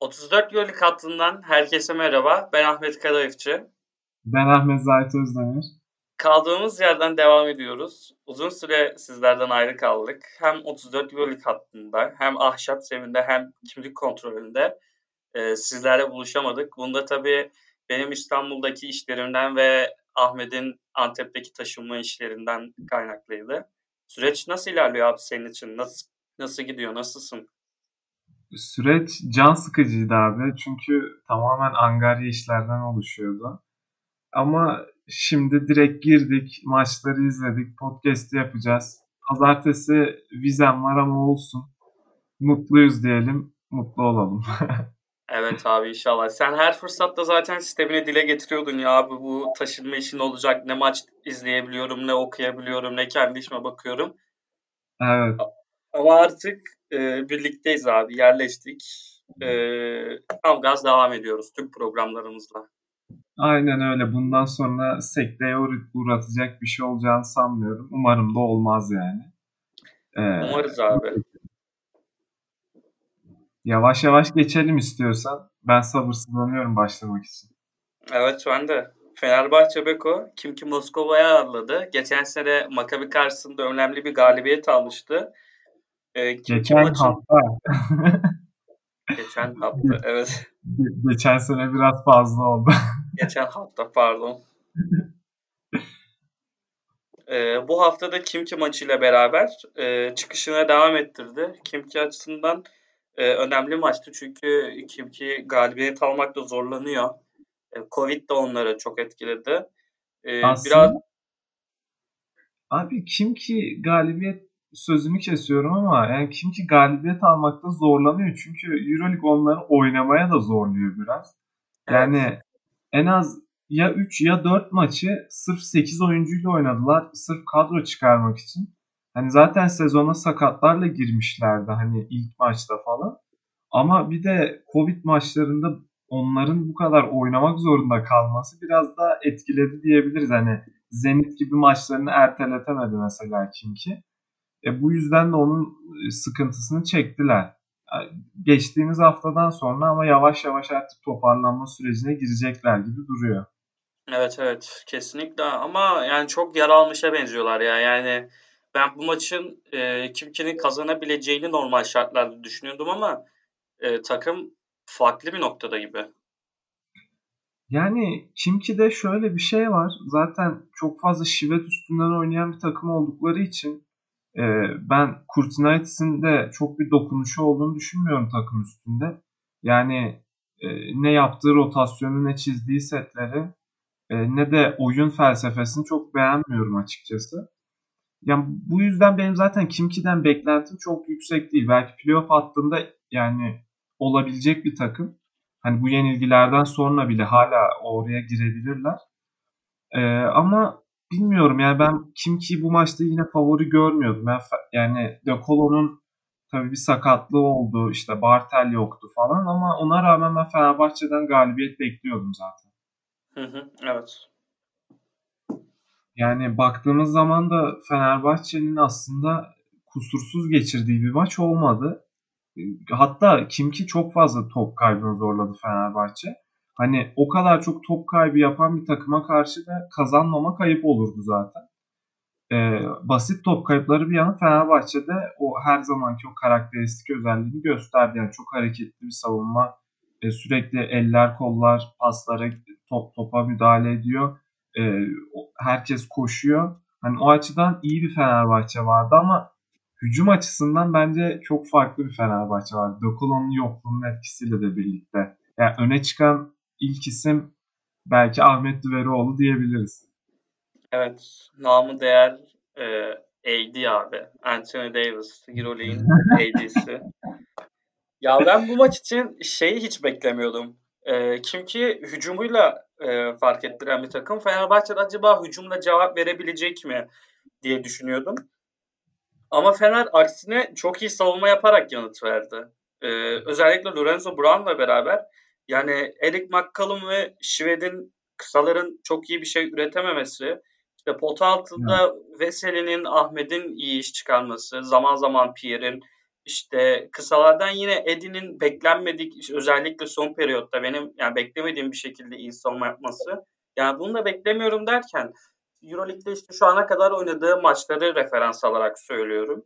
34 Yoluk hattından herkese merhaba. Ben Ahmet Kadayıfçı. Ben Ahmet Zahit Özdemir. Kaldığımız yerden devam ediyoruz. Uzun süre sizlerden ayrı kaldık. Hem 34 Yoluk hattında hem ahşap zeminde hem kimlik kontrolünde e, sizlerle buluşamadık. Bunda tabii benim İstanbul'daki işlerimden ve Ahmet'in Antep'teki taşınma işlerinden kaynaklıydı. Süreç nasıl ilerliyor abi senin için? Nasıl nasıl gidiyor? Nasılsın? Süreç can sıkıcıydı abi. Çünkü tamamen angarya işlerden oluşuyordu. Ama şimdi direkt girdik, maçları izledik, podcast yapacağız. Pazartesi vizem var ama olsun. Mutluyuz diyelim, mutlu olalım. evet abi inşallah. Sen her fırsatta zaten sistemini dile getiriyordun ya abi bu taşınma işin olacak. Ne maç izleyebiliyorum, ne okuyabiliyorum, ne kendi işime bakıyorum. Evet. Ama artık e, birlikteyiz abi. Yerleştik. E, tam gaz devam ediyoruz tüm programlarımızla. Aynen öyle. Bundan sonra sekteye uğratacak bir şey olacağını sanmıyorum. Umarım da olmaz yani. Ee, Umarız abi. Yavaş yavaş geçelim istiyorsan. Ben sabırsızlanıyorum başlamak için. Evet ben de. Fenerbahçe Beko Kim Ki Moskova'ya ağırladı. Geçen sene Makabi karşısında önemli bir galibiyet almıştı. Ee, Geçen maçın... hafta. Geçen hafta evet. Geçen sene biraz fazla oldu. Geçen hafta pardon. Ee, bu haftada Kimki maçıyla beraber e, çıkışına devam ettirdi. Kimki açısından e, önemli maçtı çünkü Kimki galibiyet almakta zorlanıyor. E, Covid de onları çok etkiledi. E, Aslında biraz Abi Kimki galibiyet sözümü kesiyorum ama yani kim ki galibiyet almakta zorlanıyor. Çünkü Euroleague onları oynamaya da zorluyor biraz. Yani evet. en az ya 3 ya 4 maçı sırf 8 oyuncuyla oynadılar. Sırf kadro çıkarmak için. Hani zaten sezona sakatlarla girmişlerdi hani ilk maçta falan. Ama bir de Covid maçlarında onların bu kadar oynamak zorunda kalması biraz daha etkiledi diyebiliriz. Hani Zenit gibi maçlarını erteletemedi mesela Kimki. E, bu yüzden de onun e, sıkıntısını çektiler. Geçtiğimiz haftadan sonra ama yavaş yavaş artık toparlanma sürecine girecekler gibi duruyor. Evet evet kesinlikle ama yani çok yara almışa benziyorlar ya yani ben bu maçın e, Kimki'nin kazanabileceğini normal şartlarda düşünüyordum ama e, takım farklı bir noktada gibi. Yani Kimki'de şöyle bir şey var. Zaten çok fazla şivet üstünden oynayan bir takım oldukları için e, ben Kurtinaitis'in de çok bir dokunuşu olduğunu düşünmüyorum takım üstünde. Yani e, ne yaptığı rotasyonu ne çizdiği setleri e, ne de oyun felsefesini çok beğenmiyorum açıkçası. Yani bu yüzden benim zaten Kimki'den beklentim çok yüksek değil. Belki playoff hattında yani olabilecek bir takım. Hani bu yenilgilerden sonra bile hala oraya girebilirler. Ee, ama bilmiyorum yani ben kim ki bu maçta yine favori görmüyordum. Ben yani De Colo'nun tabii bir sakatlığı oldu. işte Bartel yoktu falan ama ona rağmen ben Fenerbahçe'den galibiyet bekliyordum zaten. Hı hı, evet. Yani baktığımız zaman da Fenerbahçe'nin aslında kusursuz geçirdiği bir maç olmadı. Hatta kim ki çok fazla top kaybını zorladı Fenerbahçe. Hani o kadar çok top kaybı yapan bir takıma karşı da kazanmamak ayıp olurdu zaten. Ee, basit top kayıpları bir yana Fenerbahçe'de o her zamanki o karakteristik özelliğini gösterdi. Yani çok hareketli bir savunma. Ee, sürekli eller kollar paslara top topa müdahale ediyor. Ee, herkes koşuyor. Hani o açıdan iyi bir Fenerbahçe vardı ama hücum açısından bence çok farklı bir Fenerbahçe vardı. Dokulo'nun yokluğunun etkisiyle de birlikte. Yani öne çıkan ilk isim belki Ahmet Düveroğlu diyebiliriz. Evet. Namı değer e, AD abi. Anthony Davis. Euroleague'in AD'si. ya ben bu maç için şeyi hiç beklemiyordum. E, çünkü hücumuyla e, fark ettiren bir takım. Fenerbahçe acaba hücumla cevap verebilecek mi diye düşünüyordum. Ama Fener aksine çok iyi savunma yaparak yanıt verdi. Ee, özellikle Lorenzo Brown'la beraber yani Eric McCallum ve Şved'in kısaların çok iyi bir şey üretememesi, işte pot altında evet. Veseli'nin, Ahmet'in iyi iş çıkarması, zaman zaman Pierre'in İşte kısalardan yine Eddie'nin beklenmedik özellikle son periyotta benim yani beklemediğim bir şekilde iyi savunma yapması. Yani bunu da beklemiyorum derken Euroleague'de işte şu ana kadar oynadığı maçları referans alarak söylüyorum.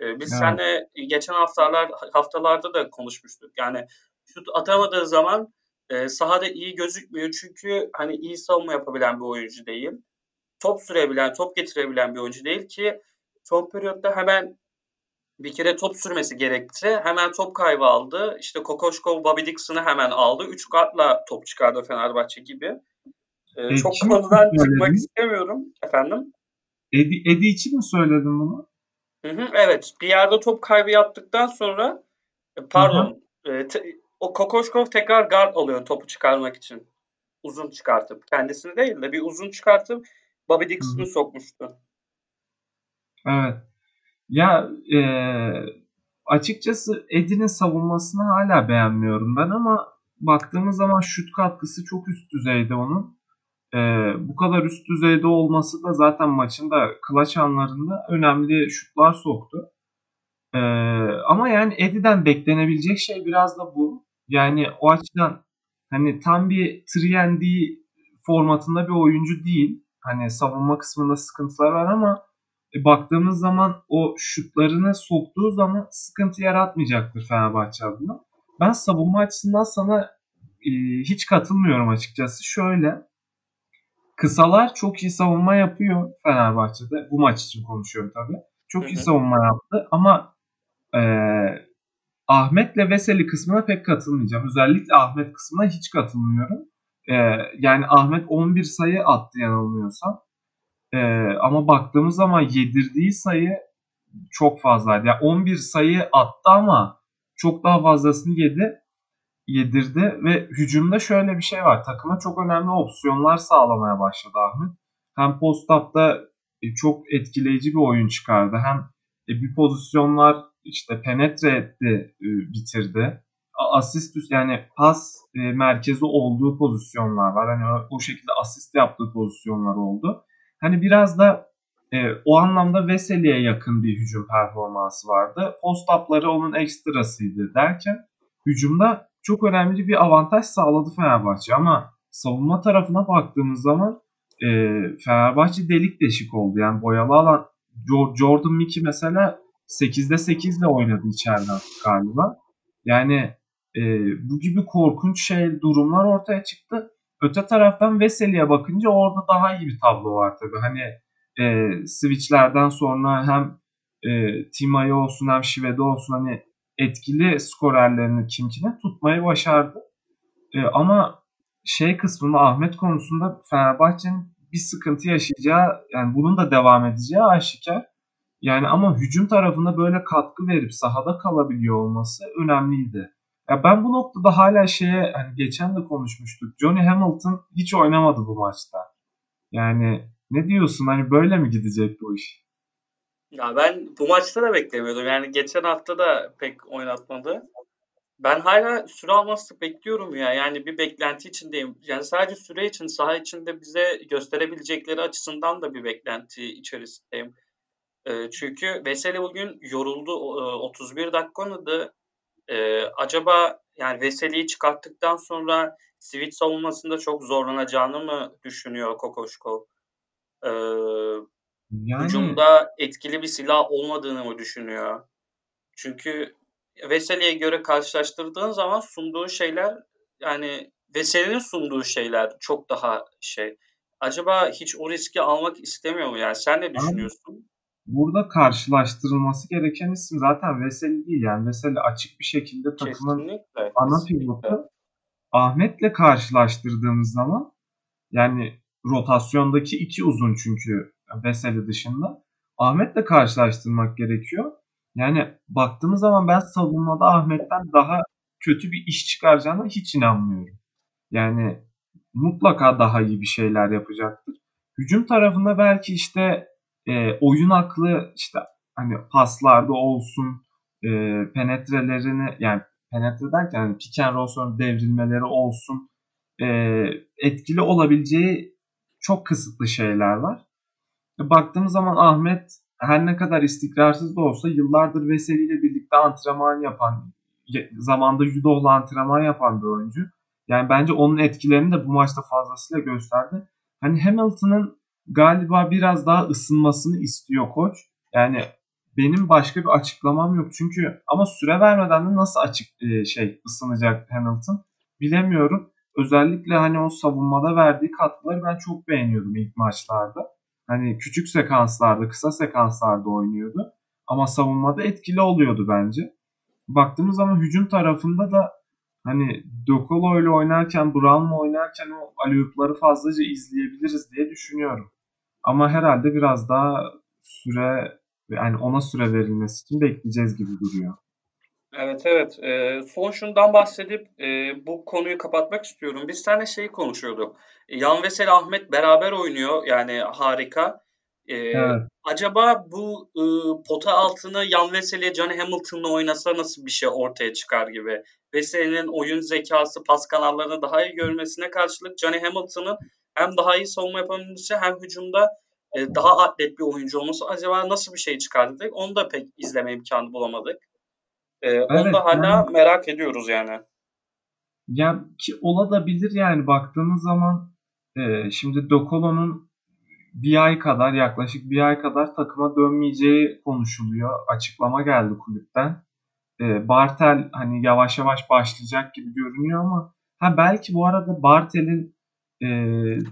Ee, biz evet. seninle geçen haftalar haftalarda da konuşmuştuk. Yani şut atamadığı zaman e, sahada iyi gözükmüyor çünkü hani iyi savunma yapabilen bir oyuncu değil. Top sürebilen, top getirebilen bir oyuncu değil ki son periyotta hemen bir kere top sürmesi gerekti. Hemen top kaybı aldı. İşte Kokoşkov, Bobby Dixon'ı hemen aldı. Üç kartla top çıkardı Fenerbahçe gibi. Ee, çok konudan çıkmak istemiyorum. Efendim? Edi, Edi için mi söyledin bunu? Hı hı, evet. Bir yerde top kaybı yaptıktan sonra e, pardon e, te, o Kokoşkov tekrar guard alıyor topu çıkarmak için. Uzun çıkartıp. Kendisini değil de bir uzun çıkartıp Bobby Dixon'ı sokmuştu. Evet. Ya e, açıkçası Eddie'nin savunmasını hala beğenmiyorum ben ama baktığımız zaman şut katkısı çok üst düzeyde onun. E, bu kadar üst düzeyde olması da zaten maçın da klaç anlarında önemli şutlar soktu. E, ama yani Eddie'den beklenebilecek şey biraz da bu. Yani o açıdan hani tam bir 3 formatında bir oyuncu değil. Hani savunma kısmında sıkıntılar var ama e, baktığımız zaman o şutlarını soktuğu zaman sıkıntı yaratmayacaktır Fenerbahçe adına. Ben savunma açısından sana e, hiç katılmıyorum açıkçası. Şöyle kısalar çok iyi savunma yapıyor Fenerbahçe'de. Bu maç için konuşuyorum tabii. Çok iyi savunma yaptı ama e, Ahmet'le Veseli kısmına pek katılmayacağım. Özellikle Ahmet kısmına hiç katılmıyorum. E, yani Ahmet 11 sayı attı yanılmıyorsam. E, ama baktığımız zaman yedirdiği sayı çok fazlaydı. Yani 11 sayı attı ama çok daha fazlasını yedi yedirdi ve hücumda şöyle bir şey var. Takıma çok önemli opsiyonlar sağlamaya başladı Ahmet. Hem post-up'ta e, çok etkileyici bir oyun çıkardı. Hem e, bir pozisyonlar işte penetre etti, e, bitirdi. Asist yani pas merkezi olduğu pozisyonlar var. Hani o şekilde asist yaptığı pozisyonlar oldu. Hani biraz da e, o anlamda Veseli'ye yakın bir hücum performansı vardı. Post-up'ları onun ekstrasıydı derken hücumda çok önemli bir avantaj sağladı Fenerbahçe ama savunma tarafına baktığımız zaman e, Fenerbahçe delik deşik oldu. Yani boyalı alan Jordan Mickey mesela 8'de 8 ile oynadı içeriden galiba. Yani e, bu gibi korkunç şey durumlar ortaya çıktı. Öte taraftan Veseli'ye bakınca orada daha iyi bir tablo var tabii. Hani e, switchlerden sonra hem e, Tima'yı olsun hem Şivede olsun hani etkili skorerlerini kimkine tutmayı başardı. E, ama şey kısmında Ahmet konusunda Fenerbahçe'nin bir sıkıntı yaşayacağı yani bunun da devam edeceği aşikar. Yani ama hücum tarafında böyle katkı verip sahada kalabiliyor olması önemliydi. Ya ben bu noktada hala şeye hani geçen de konuşmuştuk. Johnny Hamilton hiç oynamadı bu maçta. Yani ne diyorsun hani böyle mi gidecek bu iş? Ya ben bu maçta da beklemiyordum. Yani geçen hafta da pek oynatmadı. Ben hala süre alması bekliyorum ya. Yani bir beklenti içindeyim. Yani sadece süre için saha içinde bize gösterebilecekleri açısından da bir beklenti içerisindeyim. Çünkü Veseli bugün yoruldu. 31 dakika oynadı. Ee, acaba yani Veseli'yi çıkarttıktan sonra switch savunmasında çok zorlanacağını mı düşünüyor Kokoşkov? Ee, yani... Hücumda etkili bir silah olmadığını mı düşünüyor? Çünkü Veseli'ye göre karşılaştırdığın zaman sunduğu şeyler yani Veseli'nin sunduğu şeyler çok daha şey. Acaba hiç o riski almak istemiyor mu? Yani sen ne düşünüyorsun? Burada karşılaştırılması gereken isim zaten Veseli değil. Yani Veseli açık bir şekilde takımın kesinlikle, ana pivotu. Ahmet'le karşılaştırdığımız zaman yani rotasyondaki iki uzun çünkü Veseli dışında. Ahmet'le karşılaştırmak gerekiyor. Yani baktığımız zaman ben savunmada Ahmet'ten daha kötü bir iş çıkaracağına hiç inanmıyorum. Yani mutlaka daha iyi bir şeyler yapacaktır. Hücum tarafında belki işte e, oyun aklı işte hani paslarda olsun e, penetrelerini yani penetre derken hani pick and roll sonra devrilmeleri olsun e, etkili olabileceği çok kısıtlı şeyler var. E, baktığımız zaman Ahmet her ne kadar istikrarsız da olsa yıllardır Veseli ile birlikte antrenman yapan, zamanda judo'la antrenman yapan bir oyuncu. Yani bence onun etkilerini de bu maçta fazlasıyla gösterdi. Hani Hamilton'ın galiba biraz daha ısınmasını istiyor koç. Yani benim başka bir açıklamam yok. Çünkü ama süre vermeden de nasıl açık e, şey ısınacak Hamilton bilemiyorum. Özellikle hani o savunmada verdiği katkıları ben çok beğeniyordum ilk maçlarda. Hani küçük sekanslarda, kısa sekanslarda oynuyordu. Ama savunmada etkili oluyordu bence. Baktığımız zaman hücum tarafında da hani Dokolo ile oynarken, Brown'la oynarken o alüyupları fazlaca izleyebiliriz diye düşünüyorum. Ama herhalde biraz daha süre yani ona süre verilmesi için bekleyeceğiz gibi duruyor. Evet evet. E, son şundan bahsedip e, bu konuyu kapatmak istiyorum. Biz tane şeyi konuşuyorduk. Yan Vesel Ahmet beraber oynuyor. Yani harika. E, evet. Acaba bu e, pota altını Yan Veseli Johnny Hamilton'la oynasa nasıl bir şey ortaya çıkar gibi. Veseli'nin oyun zekası, pas kanallarını daha iyi görmesine karşılık Johnny Hamilton'ın hem daha iyi savunma yapabilmesi hem hücumda e, daha atlet bir oyuncu olması acaba nasıl bir şey çıkardı? Onu da pek izleme imkanı bulamadık. E, evet, onu da hala yani, merak ediyoruz yani. Ya ki olabilir yani baktığımız zaman e, şimdi Dokolo'nun bir ay kadar yaklaşık bir ay kadar takıma dönmeyeceği konuşuluyor. Açıklama geldi kulüpten. E, Bartel hani yavaş yavaş başlayacak gibi görünüyor ama ha belki bu arada Bartel'in e,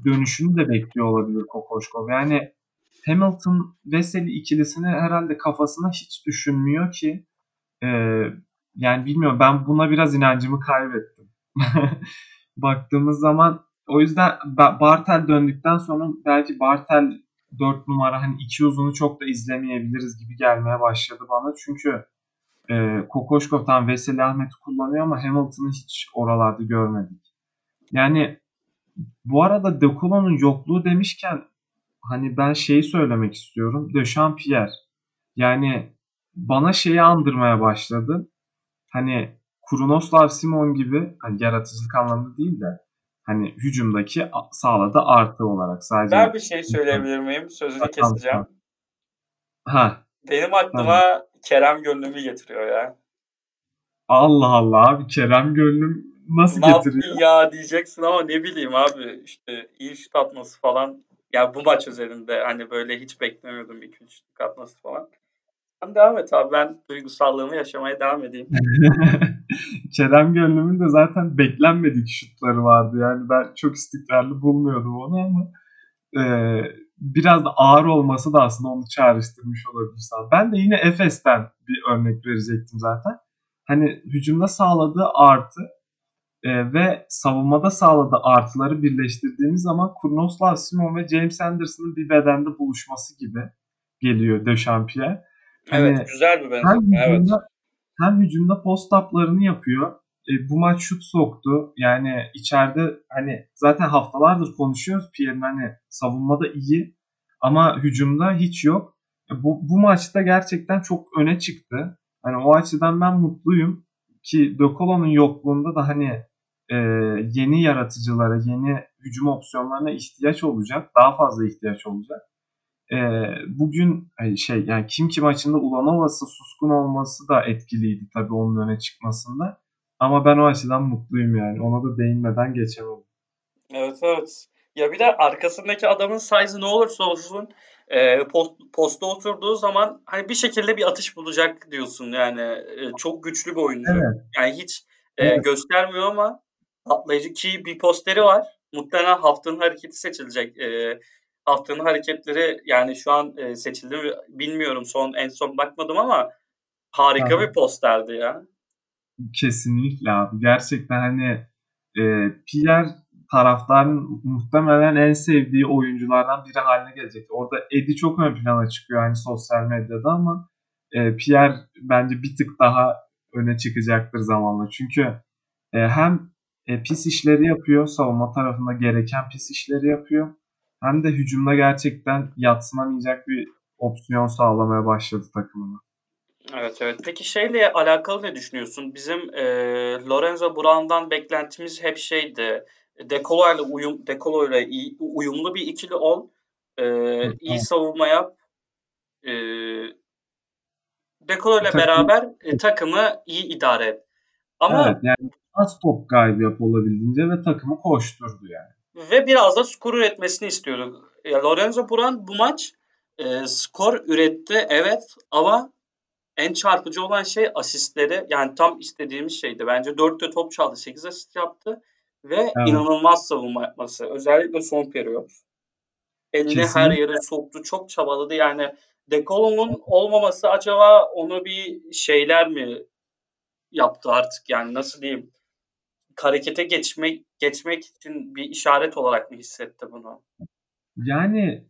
dönüşünü de bekliyor olabilir Kokoşkov. Yani Hamilton Veseli ikilisini herhalde kafasına hiç düşünmüyor ki e, yani bilmiyorum ben buna biraz inancımı kaybettim. Baktığımız zaman o yüzden Bartel döndükten sonra belki Bartel 4 numara hani iki uzunu çok da izlemeyebiliriz gibi gelmeye başladı bana. Çünkü e, Kokoşkov tam Veseli Ahmet'i kullanıyor ama Hamilton'ı hiç oralarda görmedik. Yani bu arada De yokluğu demişken hani ben şeyi söylemek istiyorum. De Champierre. Yani bana şeyi andırmaya başladı. Hani Kurnoslav Simon gibi hani yaratıcılık anlamında değil de hani hücumdaki sağladı artı olarak sadece. Ben bir şey söyleyebilir miyim? Sözünü keseceğim. Ha. Benim aklıma ha. Kerem Gönlüm'ü getiriyor ya. Allah Allah abi Kerem Gönlüm nasıl ne getiriyor? ya diyeceksin ama ne bileyim abi işte iyi şut atması falan. Ya bu maç üzerinde hani böyle hiç beklemiyordum 2-3 şut atması falan. Sen devam et abi ben duygusallığımı yaşamaya devam edeyim. Kerem Gönlüm'ün de zaten beklenmedik şutları vardı. Yani ben çok istikrarlı bulmuyordum onu ama e, biraz da ağır olması da aslında onu çağrıştırmış olabilir. Ben de yine Efes'ten bir örnek verecektim zaten. Hani hücumda sağladığı artı e, ve savunmada sağladığı artıları birleştirdiğimiz zaman Kurnoslav Simon ve James Anderson'ın bir bedende buluşması gibi geliyor De Champierre. Hani evet güzel bir benzetme. Hem hücumda, evet. hem hücumda post up'larını yapıyor. E, bu maç şut soktu. Yani içeride hani zaten haftalardır konuşuyoruz. Pierre'in hani savunmada iyi ama hücumda hiç yok. E, bu, bu maçta gerçekten çok öne çıktı. Hani o açıdan ben mutluyum ki De Colo'nun yokluğunda da hani e, yeni yaratıcılara, yeni hücum opsiyonlarına ihtiyaç olacak. Daha fazla ihtiyaç olacak e, bugün şey yani kim ki maçında Ulanova'sı suskun olması da etkiliydi tabii onun öne çıkmasında. Ama ben o açıdan mutluyum yani. Ona da değinmeden geçemem. Evet evet. Ya bir de arkasındaki adamın size ne olursa olsun e, post, posta oturduğu zaman hani bir şekilde bir atış bulacak diyorsun yani. E, çok güçlü bir oyuncu. Evet. Yani hiç e, evet. göstermiyor ama atlayıcı ki bir posteri var. Muhtemelen haftanın hareketi seçilecek. E, haftanın hareketleri yani şu an e, seçildi mi bilmiyorum. Son en son bakmadım ama harika Aha. bir posterdi ya. Kesinlikle abi. Gerçekten hani e, Pierre taraftarın muhtemelen en sevdiği oyunculardan biri haline gelecek. Orada Eddie çok ön plana çıkıyor hani sosyal medyada ama e, Pierre bence bir tık daha öne çıkacaktır zamanla. Çünkü e, hem e, pis işleri yapıyor, savunma tarafında gereken pis işleri yapıyor hem de hücumda gerçekten yatsınamayacak bir opsiyon sağlamaya başladı takımına. Evet evet. Peki şeyle alakalı ne düşünüyorsun? Bizim e, Lorenzo Brown'dan beklentimiz hep şeydi. Decolo ile uyum Decolo ile uyumlu bir ikili ol. E, iyi savunma yap. Dekolo ile beraber e, takımı iyi idare et. Ama evet, yani az top kaybı yap olabildiğince ve takımı koşturdu yani. Ve biraz da skor üretmesini istiyorduk. Ya Lorenzo Buran bu maç e, skor üretti evet ama en çarpıcı olan şey asistleri. Yani tam istediğimiz şeydi. Bence 4'te top çaldı. 8 asist yaptı. Ve evet. inanılmaz savunma yapması. Özellikle son periyot. Eline Kesinlikle. her yere soktu. Çok çabaladı. Yani Dekolon'un olmaması acaba onu bir şeyler mi yaptı artık? Yani nasıl diyeyim? Harekete geçmek geçmek için bir işaret olarak mı hissetti bunu? Yani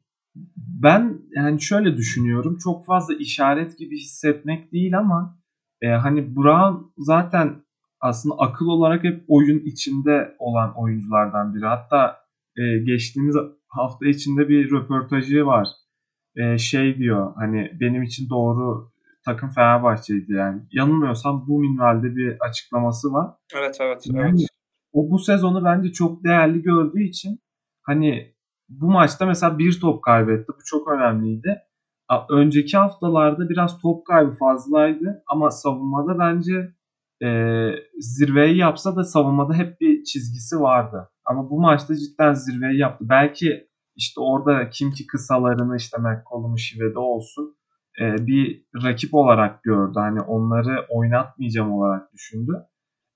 ben yani şöyle düşünüyorum. Çok fazla işaret gibi hissetmek değil ama e, hani Brown zaten aslında akıl olarak hep oyun içinde olan oyunculardan biri. Hatta e, geçtiğimiz hafta içinde bir röportajı var. E, şey diyor hani benim için doğru takım Fenerbahçe'ydi yani. Yanılmıyorsam bu minvalde bir açıklaması var. Evet evet. Yani, evet. O bu sezonu bence çok değerli gördüğü için hani bu maçta mesela bir top kaybetti. Bu çok önemliydi. Önceki haftalarda biraz top kaybı fazlaydı ama savunmada bence e, zirveyi yapsa da savunmada hep bir çizgisi vardı. Ama bu maçta cidden zirveyi yaptı. Belki işte orada kimki kısalarını işte McCollum'u Şive'de olsun e, bir rakip olarak gördü. Hani onları oynatmayacağım olarak düşündü.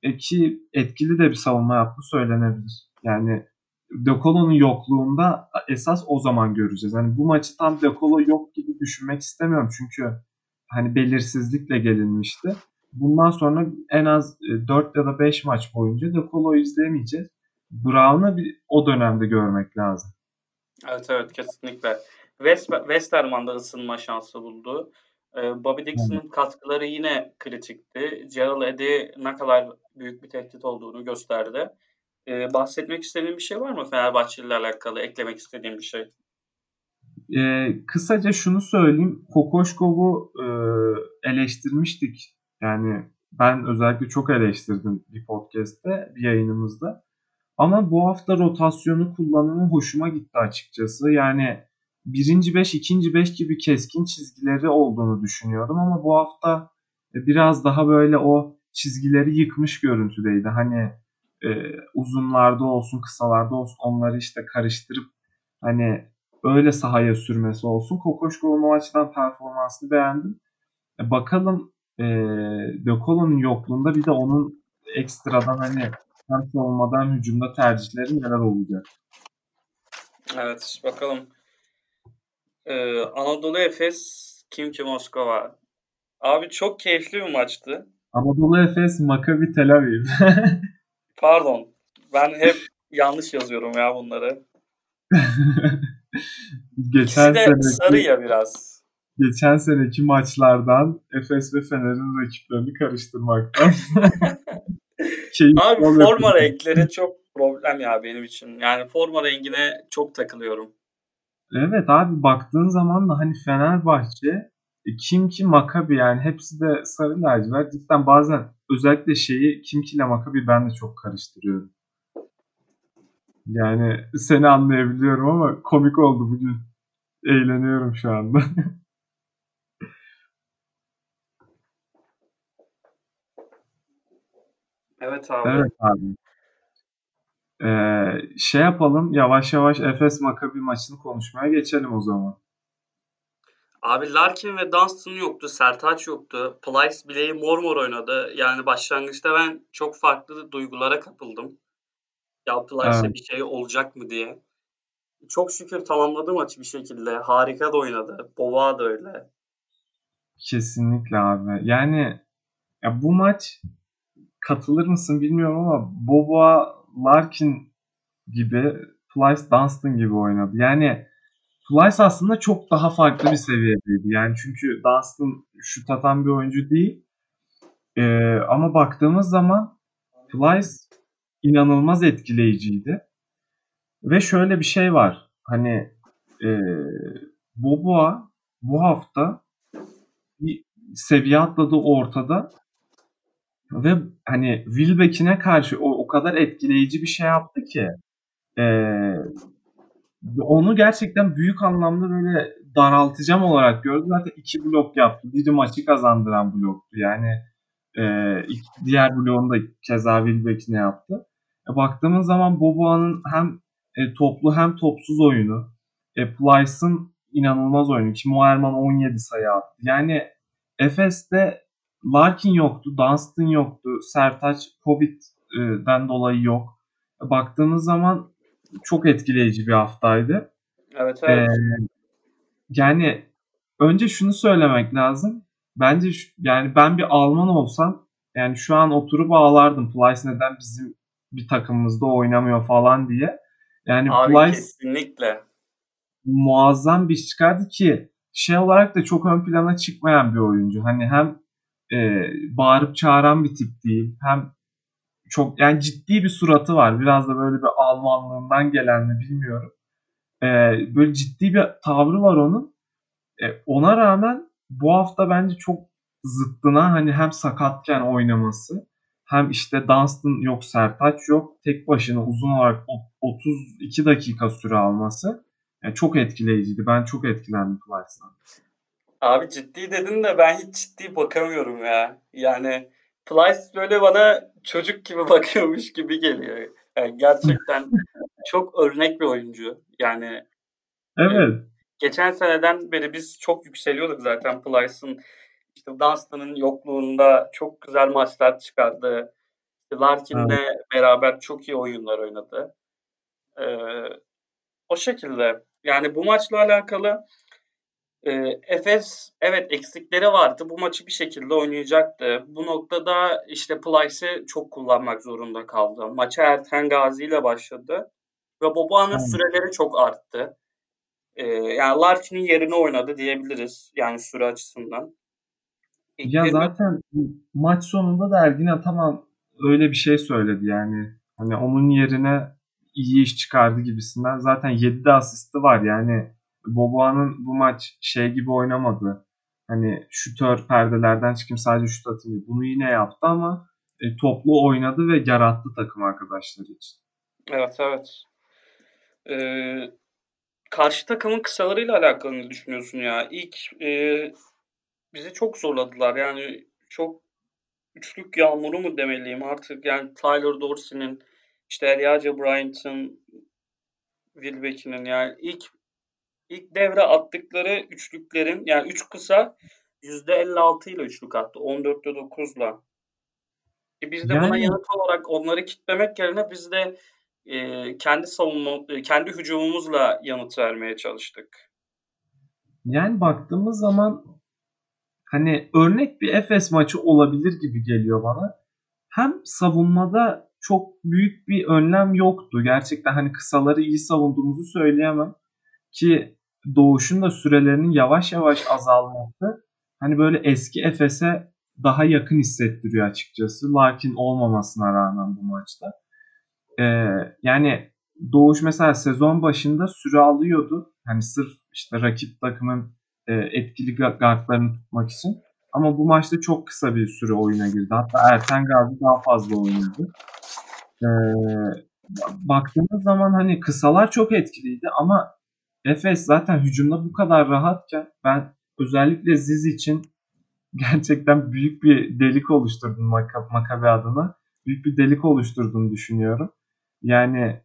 E ki etkili de bir savunma yaptı söylenebilir. Yani De Colo'nun yokluğunda esas o zaman göreceğiz. Hani bu maçı tam De Colo yok gibi düşünmek istemiyorum. Çünkü hani belirsizlikle gelinmişti. Bundan sonra en az 4 e, ya da 5 maç boyunca De Colo'yu izleyemeyeceğiz. Brown'ı bir o dönemde görmek lazım. Evet evet kesinlikle. West, Westerman'da ısınma şansı buldu. Ee, Bobby Dixon'ın katkıları yine kritikti. Gerald Eddy ne kadar büyük bir tehdit olduğunu gösterdi. Ee, bahsetmek istediğin bir şey var mı Fenerbahçe ile alakalı? Eklemek istediğin bir şey? Ee, kısaca şunu söyleyeyim. Kokoşkov'u e, eleştirmiştik. Yani ben özellikle çok eleştirdim bir podcast'te, bir yayınımızda. Ama bu hafta rotasyonu kullanımı hoşuma gitti açıkçası. Yani birinci beş, ikinci beş gibi keskin çizgileri olduğunu düşünüyordum ama bu hafta e, biraz daha böyle o çizgileri yıkmış görüntüdeydi. Hani e, uzunlarda olsun, kısalarda olsun onları işte karıştırıp hani öyle sahaya sürmesi olsun. Kokoşkov'un o açıdan performansını beğendim. E, bakalım e, De Colo'nun yokluğunda bir de onun ekstradan hani hem savunmadan hücumda tercihleri neler olacak? Evet bakalım. Ee, Anadolu Efes Kimki Moskova. Abi çok keyifli bir maçtı. Anadolu Efes Maccabi Tel Aviv. Pardon. Ben hep yanlış yazıyorum ya bunları. geçen İkisi de seneki, sarı ya biraz. Geçen seneki maçlardan Efes ve Fener'in rakiplerini karıştırmaktan. Abi forma renkleri çok problem ya benim için. Yani forma rengine çok takılıyorum. Evet abi baktığın zaman da hani Fenerbahçe e, kim ki Makabi yani hepsi de sarı lacivert. Cidden bazen özellikle şeyi kim ki ile Makabi ben de çok karıştırıyorum. Yani seni anlayabiliyorum ama komik oldu bugün. Eğleniyorum şu anda. Evet abi. Evet abi. Ee, şey yapalım yavaş yavaş Efes Makabi maçını konuşmaya geçelim o zaman. Abi Larkin ve Dunstan yoktu. Sertaç yoktu. Plyce bileği mor mor oynadı. Yani başlangıçta ben çok farklı duygulara kapıldım. Ya Plyce'e evet. bir şey olacak mı diye. Çok şükür tamamladı maçı bir şekilde. Harika da oynadı. Boba da öyle. Kesinlikle abi. Yani ya bu maç katılır mısın bilmiyorum ama Boba Larkin gibi Plyce Dunstan gibi oynadı. Yani Plyce aslında çok daha farklı bir seviyedeydi. Yani çünkü Dunstan şut atan bir oyuncu değil. Ee, ama baktığımız zaman Plyce inanılmaz etkileyiciydi. Ve şöyle bir şey var. Hani e, Boboa bu hafta bir seviye atladı ortada ve hani Wilbeck'ine karşı o, o kadar etkileyici bir şey yaptı ki e, onu gerçekten büyük anlamda böyle daraltacağım olarak gördü. Zaten iki blok yaptı. Biri maçı kazandıran bloktu. Yani e, diğer bloğunu da keza Wilbeck'ine yaptı. E, baktığımız zaman Boboa'nın hem e, toplu hem topsuz oyunu, e, Plyce'ın inanılmaz oyunu ki Moerman 17 sayı attı. Yani Efes'te Larkin yoktu, Dunstan yoktu, Sertaç Covid'den dolayı yok. Baktığımız zaman çok etkileyici bir haftaydı. Evet, evet. Ee, yani önce şunu söylemek lazım. Bence şu, yani ben bir Alman olsam yani şu an oturup ağlardım. Plyce neden bizim bir takımımızda oynamıyor falan diye. Yani Abi Plyce kesinlikle muazzam bir iş çıkardı ki şey olarak da çok ön plana çıkmayan bir oyuncu. Hani hem e, bağırıp çağıran bir tip değil hem çok yani ciddi bir suratı var. Biraz da böyle bir Almanlığından gelen mi bilmiyorum. E, böyle ciddi bir tavrı var onun. E, ona rağmen bu hafta bence çok zıttına hani hem sakatken oynaması hem işte Dunstan yok Sertaç yok tek başına uzun olarak 32 dakika süre alması yani çok etkileyiciydi. Ben çok etkilendim Plyce'dan. Abi ciddi dedin de ben hiç ciddi bakamıyorum ya. Yani Plyce böyle bana çocuk gibi bakıyormuş gibi geliyor. Yani gerçekten çok örnek bir oyuncu. Yani Evet. Geçen seneden beri biz çok yükseliyorduk zaten Plyce'ın işte Dunstan'ın yokluğunda çok güzel maçlar çıkardı. Larkin'le evet. beraber çok iyi oyunlar oynadı. Ee, o şekilde. Yani bu maçla alakalı e, Efes evet eksikleri vardı. Bu maçı bir şekilde oynayacaktı. Bu noktada işte Plyce'i çok kullanmak zorunda kaldı. Maça Erten Gazi ile başladı. Ve Boboa'nın evet. süreleri çok arttı. E, yani Larkin'in yerine oynadı diyebiliriz. Yani süre açısından. İlk ya zaten maç sonunda da Ergin Ataman öyle bir şey söyledi yani. Hani onun yerine iyi iş çıkardı gibisinden. Zaten 7 de asisti var yani. Boboa'nın bu maç şey gibi oynamadı. Hani şutör perdelerden çıkayım sadece şut atayım. Bunu yine yaptı ama e, toplu oynadı ve yarattı takım arkadaşları için. Evet evet. Ee, karşı takımın kısalarıyla alakalı ne düşünüyorsun ya? İlk e, bizi çok zorladılar. Yani çok üçlük yağmuru mu demeliyim artık. Yani Tyler Dorsey'nin işte Eliaja Bryant'ın Wilbeck'inin yani ilk ilk devre attıkları üçlüklerin yani üç kısa %56 ile üçlük attı. 14'te 9'la. E biz de yani... buna yanıt olarak onları kitlemek yerine biz de e, kendi savunma, e, kendi hücumumuzla yanıt vermeye çalıştık. Yani baktığımız zaman hani örnek bir Efes maçı olabilir gibi geliyor bana. Hem savunmada çok büyük bir önlem yoktu. Gerçekten hani kısaları iyi savunduğumuzu söyleyemem. Ki Doğuş'un da sürelerinin yavaş yavaş azalması hani böyle eski Efes'e daha yakın hissettiriyor açıkçası. Lakin olmamasına rağmen bu maçta. Ee, yani Doğuş mesela sezon başında süre alıyordu. Hani sırf işte rakip takımın e, etkili guardlarını tutmak için. Ama bu maçta çok kısa bir süre oyuna girdi. Hatta Erten Gazi daha fazla oynadı. Ee, baktığımız zaman hani kısalar çok etkiliydi ama Efes zaten hücumda bu kadar rahatken ben özellikle Ziz için gerçekten büyük bir delik oluşturdum Makabe adına. Büyük bir delik oluşturduğunu düşünüyorum. Yani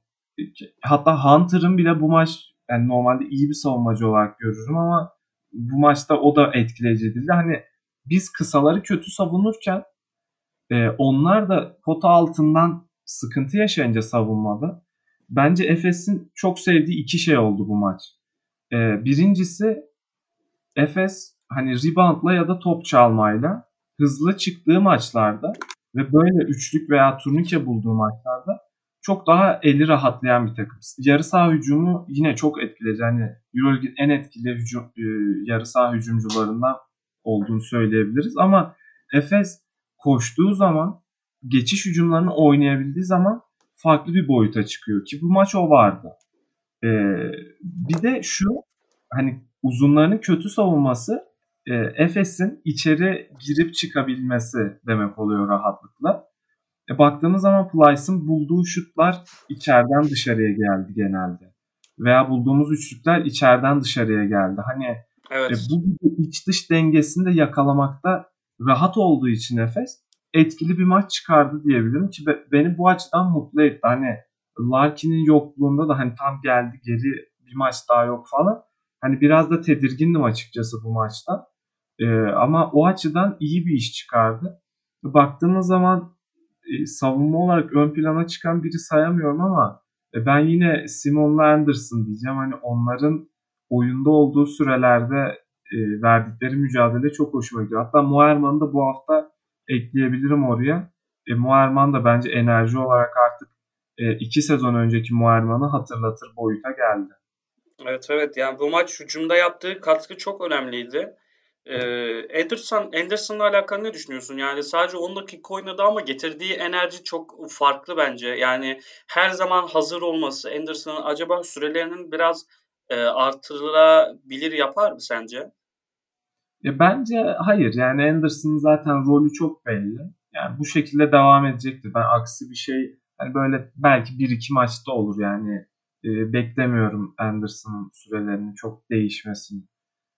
hatta Hunter'ın bile bu maç yani normalde iyi bir savunmacı olarak görürüm ama bu maçta o da etkileyici edildi. Hani biz kısaları kötü savunurken e, onlar da pota altından sıkıntı yaşayınca savunmada bence Efes'in çok sevdiği iki şey oldu bu maç. E, birincisi Efes hani reboundla ya da top çalmayla hızlı çıktığı maçlarda ve böyle üçlük veya turnike bulduğu maçlarda çok daha eli rahatlayan bir takım. Yarı saha hücumu yine çok etkileyici. Hani Euroleague'in en etkili hücum, e, yarı saha hücumcularından olduğunu söyleyebiliriz. Ama Efes koştuğu zaman geçiş hücumlarını oynayabildiği zaman farklı bir boyuta çıkıyor ki bu maç o vardı. Ee, bir de şu hani uzunlarının kötü savunması e, Efes'in içeri girip çıkabilmesi demek oluyor rahatlıkla. E, baktığımız zaman Plyce'ın bulduğu şutlar içeriden dışarıya geldi genelde. veya bulduğumuz üçlükler içeriden dışarıya geldi. Hani e, Evet. e, bu iç dış dengesini de yakalamakta rahat olduğu için Efes etkili bir maç çıkardı diyebilirim ki be, beni bu açıdan mutlu etti. Hani Larkin'in yokluğunda da hani tam geldi geri bir maç daha yok falan. Hani biraz da tedirgindim açıkçası bu maçta. E, ama o açıdan iyi bir iş çıkardı. Baktığımız zaman e, savunma olarak ön plana çıkan biri sayamıyorum ama e, ben yine Simon'la Anderson diyeceğim. Hani onların oyunda olduğu sürelerde e, verdikleri mücadele çok hoşuma gidiyor. Hatta Moerman'ı da bu hafta ekleyebilirim oraya. E, Moerman da bence enerji olarak artık e, iki sezon önceki Moerman'ı hatırlatır boyuta geldi. Evet evet yani bu maç hücumda yaptığı katkı çok önemliydi. Ee, Anderson Anderson'la alakalı ne düşünüyorsun? Yani sadece 10 dakika oynadı ama getirdiği enerji çok farklı bence. Yani her zaman hazır olması Anderson'ın acaba sürelerinin biraz e, artırılabilir yapar mı sence? E, bence hayır. Yani Anderson'ın zaten rolü çok belli. Yani bu şekilde devam edecektir. Ben aksi bir şey hani böyle belki bir iki maçta olur yani. E, beklemiyorum Anderson'ın sürelerinin çok değişmesini.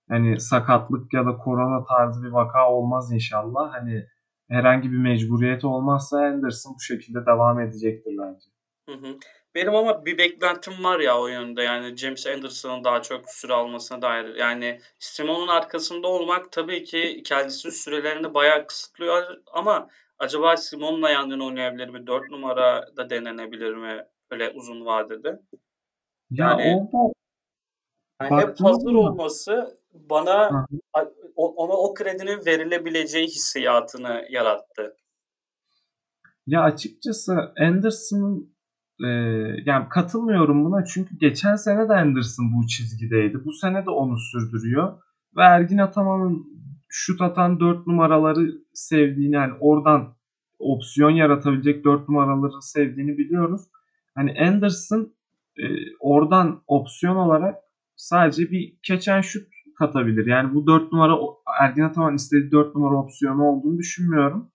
Hani sakatlık ya da korona tarzı bir vaka olmaz inşallah. Hani herhangi bir mecburiyet olmazsa Anderson bu şekilde devam edecektir bence. Hı hı. Benim ama bir beklentim var ya o yönde yani James Anderson'ın daha çok süre almasına dair. Yani Simon'un arkasında olmak tabii ki kendisi sürelerini bayağı kısıtlıyor ama acaba Simon'la yan yana oynayabilir mi? 4 numara da denenebilir mi? Öyle uzun vadede. Yani ya yani hep hazır olması bana ona o kredinin verilebileceği hissiyatını yarattı. Ya açıkçası Anderson'ın e, yani katılmıyorum buna çünkü geçen sene de Anderson bu çizgideydi. Bu sene de onu sürdürüyor. Ve Ergin Ataman'ın şut atan 4 numaraları sevdiğini yani oradan opsiyon yaratabilecek 4 numaraları sevdiğini biliyoruz. Hani Anderson e, oradan opsiyon olarak sadece bir keçen şut katabilir. Yani bu 4 numara Ergin Ataman istediği 4 numara opsiyonu olduğunu düşünmüyorum.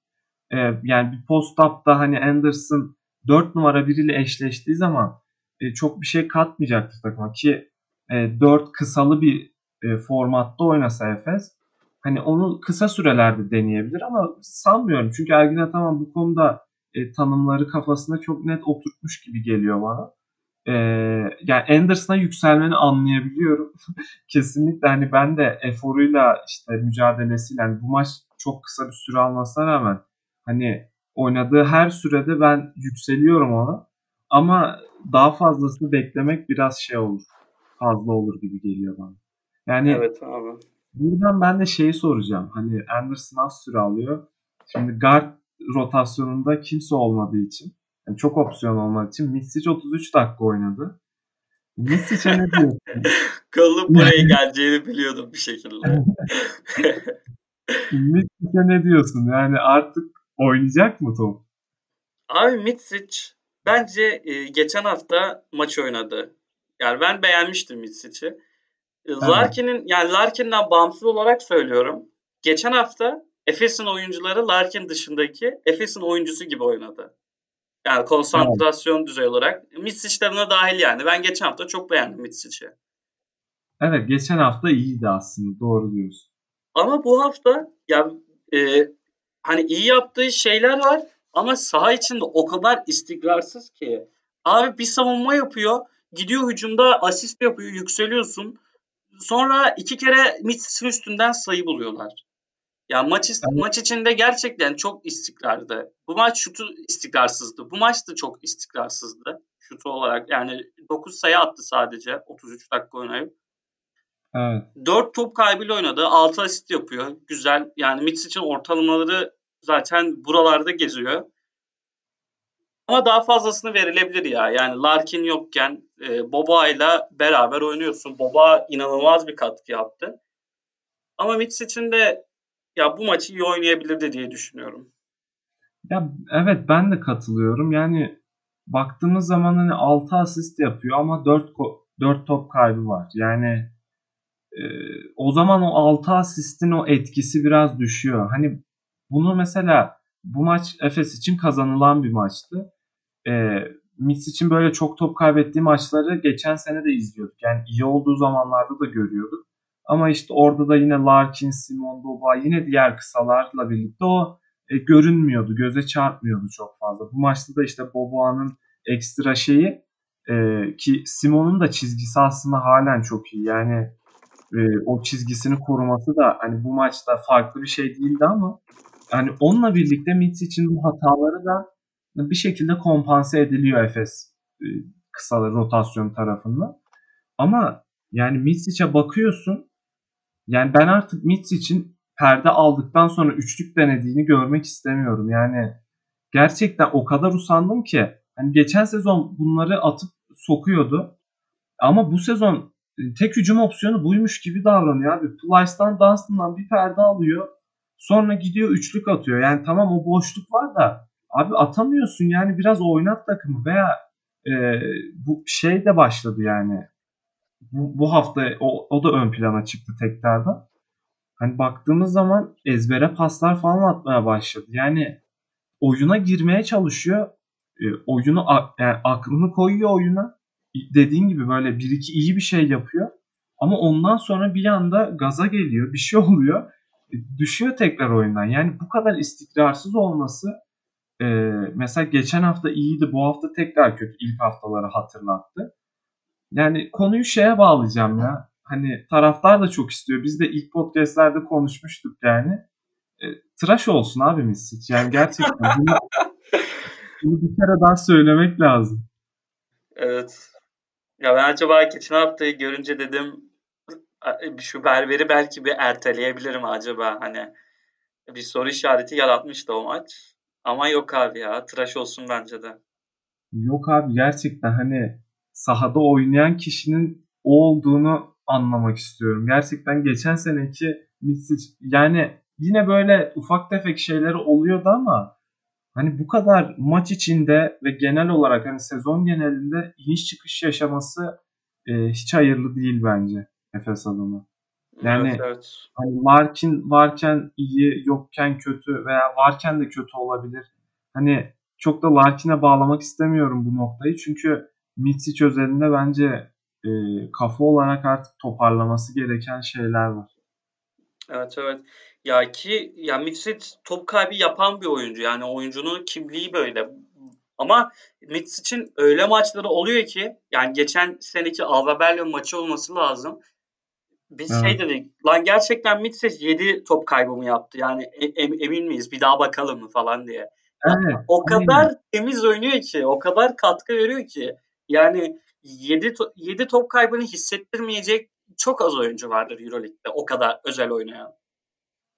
Ee, yani bir post-up'ta hani Anderson 4 numara biriyle eşleştiği zaman e, çok bir şey katmayacaktır takıma ki e, 4 kısalı bir e, formatta oynasa Efes hani onu kısa sürelerde deneyebilir ama sanmıyorum. Çünkü Ergin Ataman bu konuda e, tanımları kafasında çok net oturtmuş gibi geliyor bana. E, yani Anderson'a yükselmeni anlayabiliyorum. Kesinlikle hani ben de eforuyla işte mücadelesiyle yani bu maç çok kısa bir süre almasına rağmen hani oynadığı her sürede ben yükseliyorum ona. Ama daha fazlasını beklemek biraz şey olur. Fazla olur gibi geliyor bana. Yani evet abi. Buradan ben de şeyi soracağım. Hani Anderson az süre alıyor. Şimdi guard rotasyonunda kimse olmadığı için yani çok opsiyon olmadığı için Misic 33 dakika oynadı. Misic'e ne diyorsun? Kolum buraya geleceğini biliyordum bir şekilde. Misic'e ne diyorsun? Yani artık oynayacak mı top? Abi Mitsic bence e, geçen hafta maç oynadı. Yani ben beğenmiştim Mitsic'i. Evet. Larkin'in yani Larkin'den bağımsız olarak söylüyorum. Geçen hafta Efes'in oyuncuları Larkin dışındaki Efes'in oyuncusu gibi oynadı. Yani konsantrasyon evet. düzey olarak. Mitsic de buna dahil yani. Ben geçen hafta çok beğendim Mitsic'i. Evet geçen hafta iyiydi aslında. Doğru diyorsun. Ama bu hafta ya e, hani iyi yaptığı şeyler var ama saha içinde o kadar istikrarsız ki. Abi bir savunma yapıyor. Gidiyor hücumda asist yapıyor. Yükseliyorsun. Sonra iki kere Mitsic'in üstünden sayı buluyorlar. Ya maç evet. maç içinde gerçekten çok istikrardı. Bu maç şutu istikrarsızdı. Bu maç da çok istikrarsızdı şutu olarak. Yani 9 sayı attı sadece 33 dakika oynayıp. Evet. 4 top kaybıyla oynadı. 6 asist yapıyor. Güzel. Yani Mitsic'in ortalamaları zaten buralarda geziyor. Ama daha fazlasını verilebilir ya. Yani Larkin yokken e, Boba ile beraber oynuyorsun. Boba inanılmaz bir katkı yaptı. Ama Mitsic'in de ya bu maçı iyi oynayabilirdi diye düşünüyorum. Ya evet ben de katılıyorum. Yani baktığımız zaman hani 6 asist yapıyor ama 4 4 top kaybı var. Yani e, o zaman o 6 asistin o etkisi biraz düşüyor. Hani bunu mesela bu maç Efes için kazanılan bir maçtı. E, Mitch için böyle çok top kaybettiği maçları geçen sene de izliyorduk. Yani iyi olduğu zamanlarda da görüyorduk. Ama işte orada da yine Larkin, Simon, Boba yine diğer kısalarla birlikte o e, görünmüyordu. Göze çarpmıyordu çok fazla. Bu maçta da işte Boboa'nın ekstra şeyi e, ki Simon'un da çizgisi aslında halen çok iyi. Yani e, o çizgisini koruması da hani bu maçta farklı bir şey değildi ama yani onunla birlikte Mitch için bu hataları da bir şekilde kompanse ediliyor Efes e, kısa rotasyon tarafında. Ama yani Mitsic'e bakıyorsun yani ben artık Mitch için perde aldıktan sonra üçlük denediğini görmek istemiyorum. Yani gerçekten o kadar usandım ki hani geçen sezon bunları atıp sokuyordu. Ama bu sezon tek hücum opsiyonu buymuş gibi davranıyor abi. Plyce'dan Dunstan'dan bir perde alıyor. Sonra gidiyor üçlük atıyor. Yani tamam o boşluk var da abi atamıyorsun yani biraz oynat takımı veya e, bu şey de başladı yani. Bu, bu hafta o, o da ön plana çıktı tekrardan. Hani baktığımız zaman ezbere paslar falan atmaya başladı. Yani oyuna girmeye çalışıyor. E, oyunu yani aklını koyuyor oyuna. Dediğin gibi böyle bir iki iyi bir şey yapıyor. Ama ondan sonra bir anda gaza geliyor. Bir şey oluyor. E, düşüyor tekrar oyundan. Yani bu kadar istikrarsız olması e, mesela geçen hafta iyiydi. Bu hafta tekrar kötü. ilk haftaları hatırlattı. Yani konuyu şeye bağlayacağım ya. Hani taraftar da çok istiyor. Biz de ilk podcastlerde konuşmuştuk yani. E, tıraş olsun abi Misic. Yani gerçekten bunu, bunu bir kere daha söylemek lazım. Evet. Ya ben acaba geçen haftayı görünce dedim şu berberi belki bir erteleyebilirim acaba hani bir soru işareti yaratmıştı o maç. Ama yok abi ya tıraş olsun bence de. Yok abi gerçekten hani sahada oynayan kişinin o olduğunu anlamak istiyorum. Gerçekten geçen seneki Misic yani yine böyle ufak tefek şeyleri oluyordu ama hani bu kadar maç içinde ve genel olarak hani sezon genelinde iniş çıkış yaşaması e, hiç hayırlı değil bence Efes adına. Yani evet, evet. Hani Larkin varken iyi, yokken kötü veya varken de kötü olabilir. Hani çok da Larkin'e bağlamak istemiyorum bu noktayı. Çünkü Mitsic özelinde bence e, kafa olarak artık toparlaması gereken şeyler var. Evet evet. Ya ki ya Mitsic top kaybı yapan bir oyuncu. Yani oyuncunun kimliği böyle. Ama Mitsic'in öyle maçları oluyor ki yani geçen seneki Alba Berlin maçı olması lazım. Biz şey evet. şey dedik lan gerçekten Mitsic 7 top kaybı mı yaptı? Yani em, emin miyiz bir daha bakalım mı falan diye. Evet, o kadar aynen. temiz oynuyor ki, o kadar katkı veriyor ki. Yani 7 to- 7 top kaybını hissettirmeyecek çok az oyuncu vardır EuroLeague'de o kadar özel oynayan.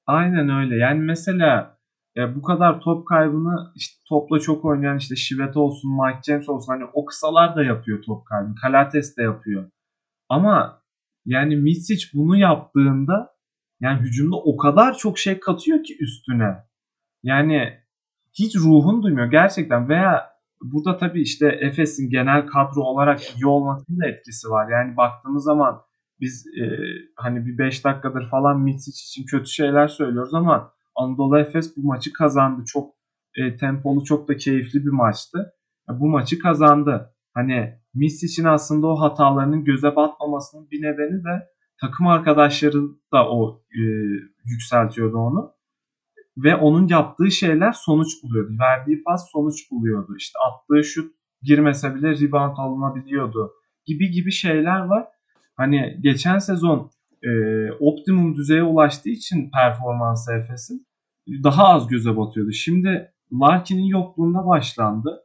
Aynen öyle. Yani mesela ya bu kadar top kaybını işte topla çok oynayan işte Şivet olsun, Mike James olsun hani o kısalar da yapıyor top kaybını. Kalates de yapıyor. Ama yani Misic bunu yaptığında yani hücumda o kadar çok şey katıyor ki üstüne. Yani hiç ruhun duymuyor gerçekten veya burada tabii işte Efes'in genel kadro olarak iyi olmasının da etkisi var. Yani baktığımız zaman biz e, hani bir 5 dakikadır falan Mitsic için kötü şeyler söylüyoruz ama Anadolu Efes bu maçı kazandı. Çok e, tempolu, çok da keyifli bir maçtı. Bu maçı kazandı. Hani Mitsic'in aslında o hatalarının göze batmamasının bir nedeni de takım arkadaşları da o e, yükseltiyordu onu ve onun yaptığı şeyler sonuç buluyordu. Verdiği pas sonuç buluyordu. İşte attığı şut girmese bile rebound alınabiliyordu gibi gibi şeyler var. Hani geçen sezon e, optimum düzeye ulaştığı için performansı Efes'in daha az göze batıyordu. Şimdi Larkin'in yokluğunda başlandı.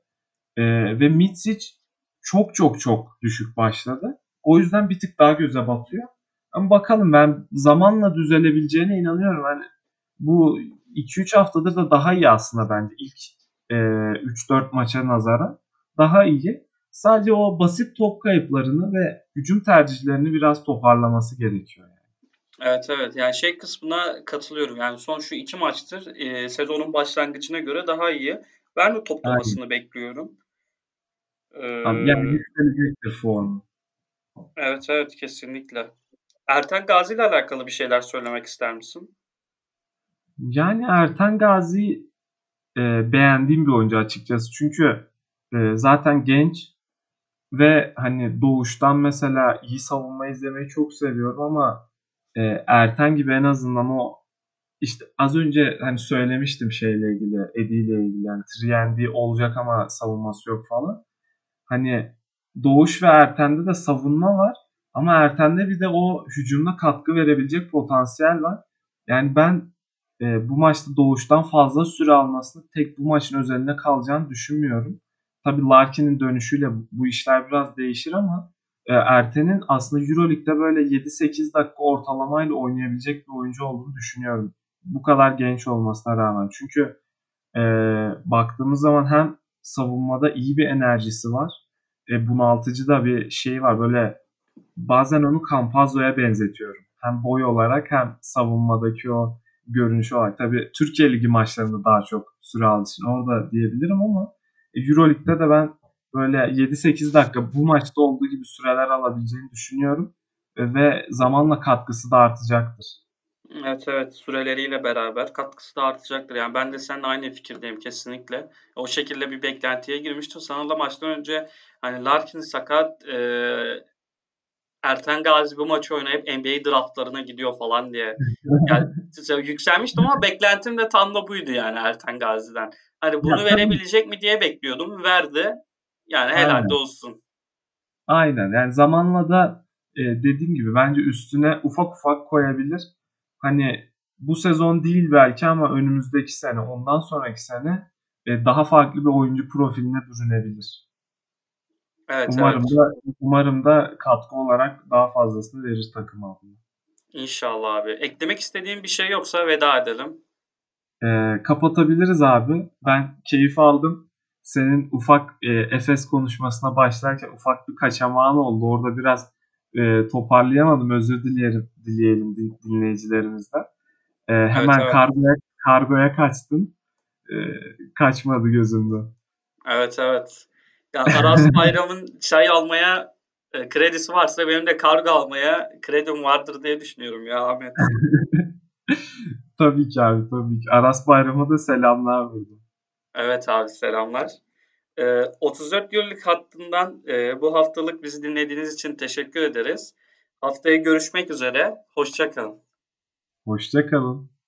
E, ve Mitsic çok çok çok düşük başladı. O yüzden bir tık daha göze batıyor. Ama bakalım ben zamanla düzelebileceğine inanıyorum. Hani bu 2-3 haftadır da daha iyi aslında bence ilk e, 3-4 maça nazaran. Daha iyi. Sadece o basit top kayıplarını ve hücum tercihlerini biraz toparlaması gerekiyor. Yani. Evet evet yani şey kısmına katılıyorum. Yani son şu iki maçtır e, sezonun başlangıcına göre daha iyi. Ben de toplamasını Aynen. bekliyorum. Ee, yani yükselecektir formu. Evet evet kesinlikle. Erten Gazi ile alakalı bir şeyler söylemek ister misin? Yani Erten Gazi e, beğendiğim bir oyuncu açıkçası. Çünkü e, zaten genç ve hani doğuştan mesela iyi savunma izlemeyi çok seviyorum ama e, Erten gibi en azından o işte az önce hani söylemiştim şeyle ilgili, Eddie ile ilgili yani Triendy olacak ama savunması yok falan. Hani Doğuş ve Erten'de de savunma var ama Erten'de bir de o hücumda katkı verebilecek potansiyel var. Yani ben e, bu maçta Doğuş'tan fazla süre almasını tek bu maçın özelinde kalacağını düşünmüyorum. Tabii Larkin'in dönüşüyle bu işler biraz değişir ama e, Erten'in aslında Euroleague'de böyle 7-8 dakika ortalamayla oynayabilecek bir oyuncu olduğunu düşünüyorum. Bu kadar genç olmasına rağmen. Çünkü e, baktığımız zaman hem savunmada iyi bir enerjisi var. E, bunaltıcı da bir şey var. Böyle bazen onu Campazzo'ya benzetiyorum. Hem boy olarak hem savunmadaki o görünüş olarak. Tabii Türkiye Ligi maçlarında daha çok süre aldığı için orada diyebilirim ama Euroleague'de de ben böyle 7-8 dakika bu maçta olduğu gibi süreler alabileceğini düşünüyorum. Ve zamanla katkısı da artacaktır. Evet evet süreleriyle beraber katkısı da artacaktır. Yani ben de seninle aynı fikirdeyim kesinlikle. O şekilde bir beklentiye girmiştim. Sana maçtan önce hani Larkin sakat e, Erten Gazi bu maçı oynayıp NBA draftlarına gidiyor falan diye yani, yükselmiştim ama beklentim de tam da buydu yani Erten Gazi'den. Hani bunu ya, verebilecek mi diye bekliyordum. Verdi. Yani helal olsun. Aynen. Yani zamanla da e, dediğim gibi bence üstüne ufak ufak koyabilir. Hani bu sezon değil belki ama önümüzdeki sene, ondan sonraki sene e, daha farklı bir oyuncu profiline bürünebilir. Evet, umarım evet. da umarım da katkı olarak daha fazlasını verir takım adına. İnşallah abi. Eklemek istediğim bir şey yoksa veda edelim. Ee, kapatabiliriz abi. Ben keyif aldım. Senin ufak e, Efes konuşmasına başlarken ufak bir kaçamağın oldu. Orada biraz e, toparlayamadım. Özür dilerim, dileyelim dinleyicilerimizden. E, hemen evet, evet. kargoya, kargoya kaçtın. E, kaçmadı gözümde. Evet evet. Yani Aras Bayram'ın çay almaya e, kredisi varsa benim de kargo almaya kredim vardır diye düşünüyorum ya Ahmet. tabii ki abi tabii ki. Aras Bayram'a da selamlar burada. Evet abi selamlar. E, 34 yıllık hattından e, bu haftalık bizi dinlediğiniz için teşekkür ederiz. Haftaya görüşmek üzere. Hoşçakalın. Hoşçakalın.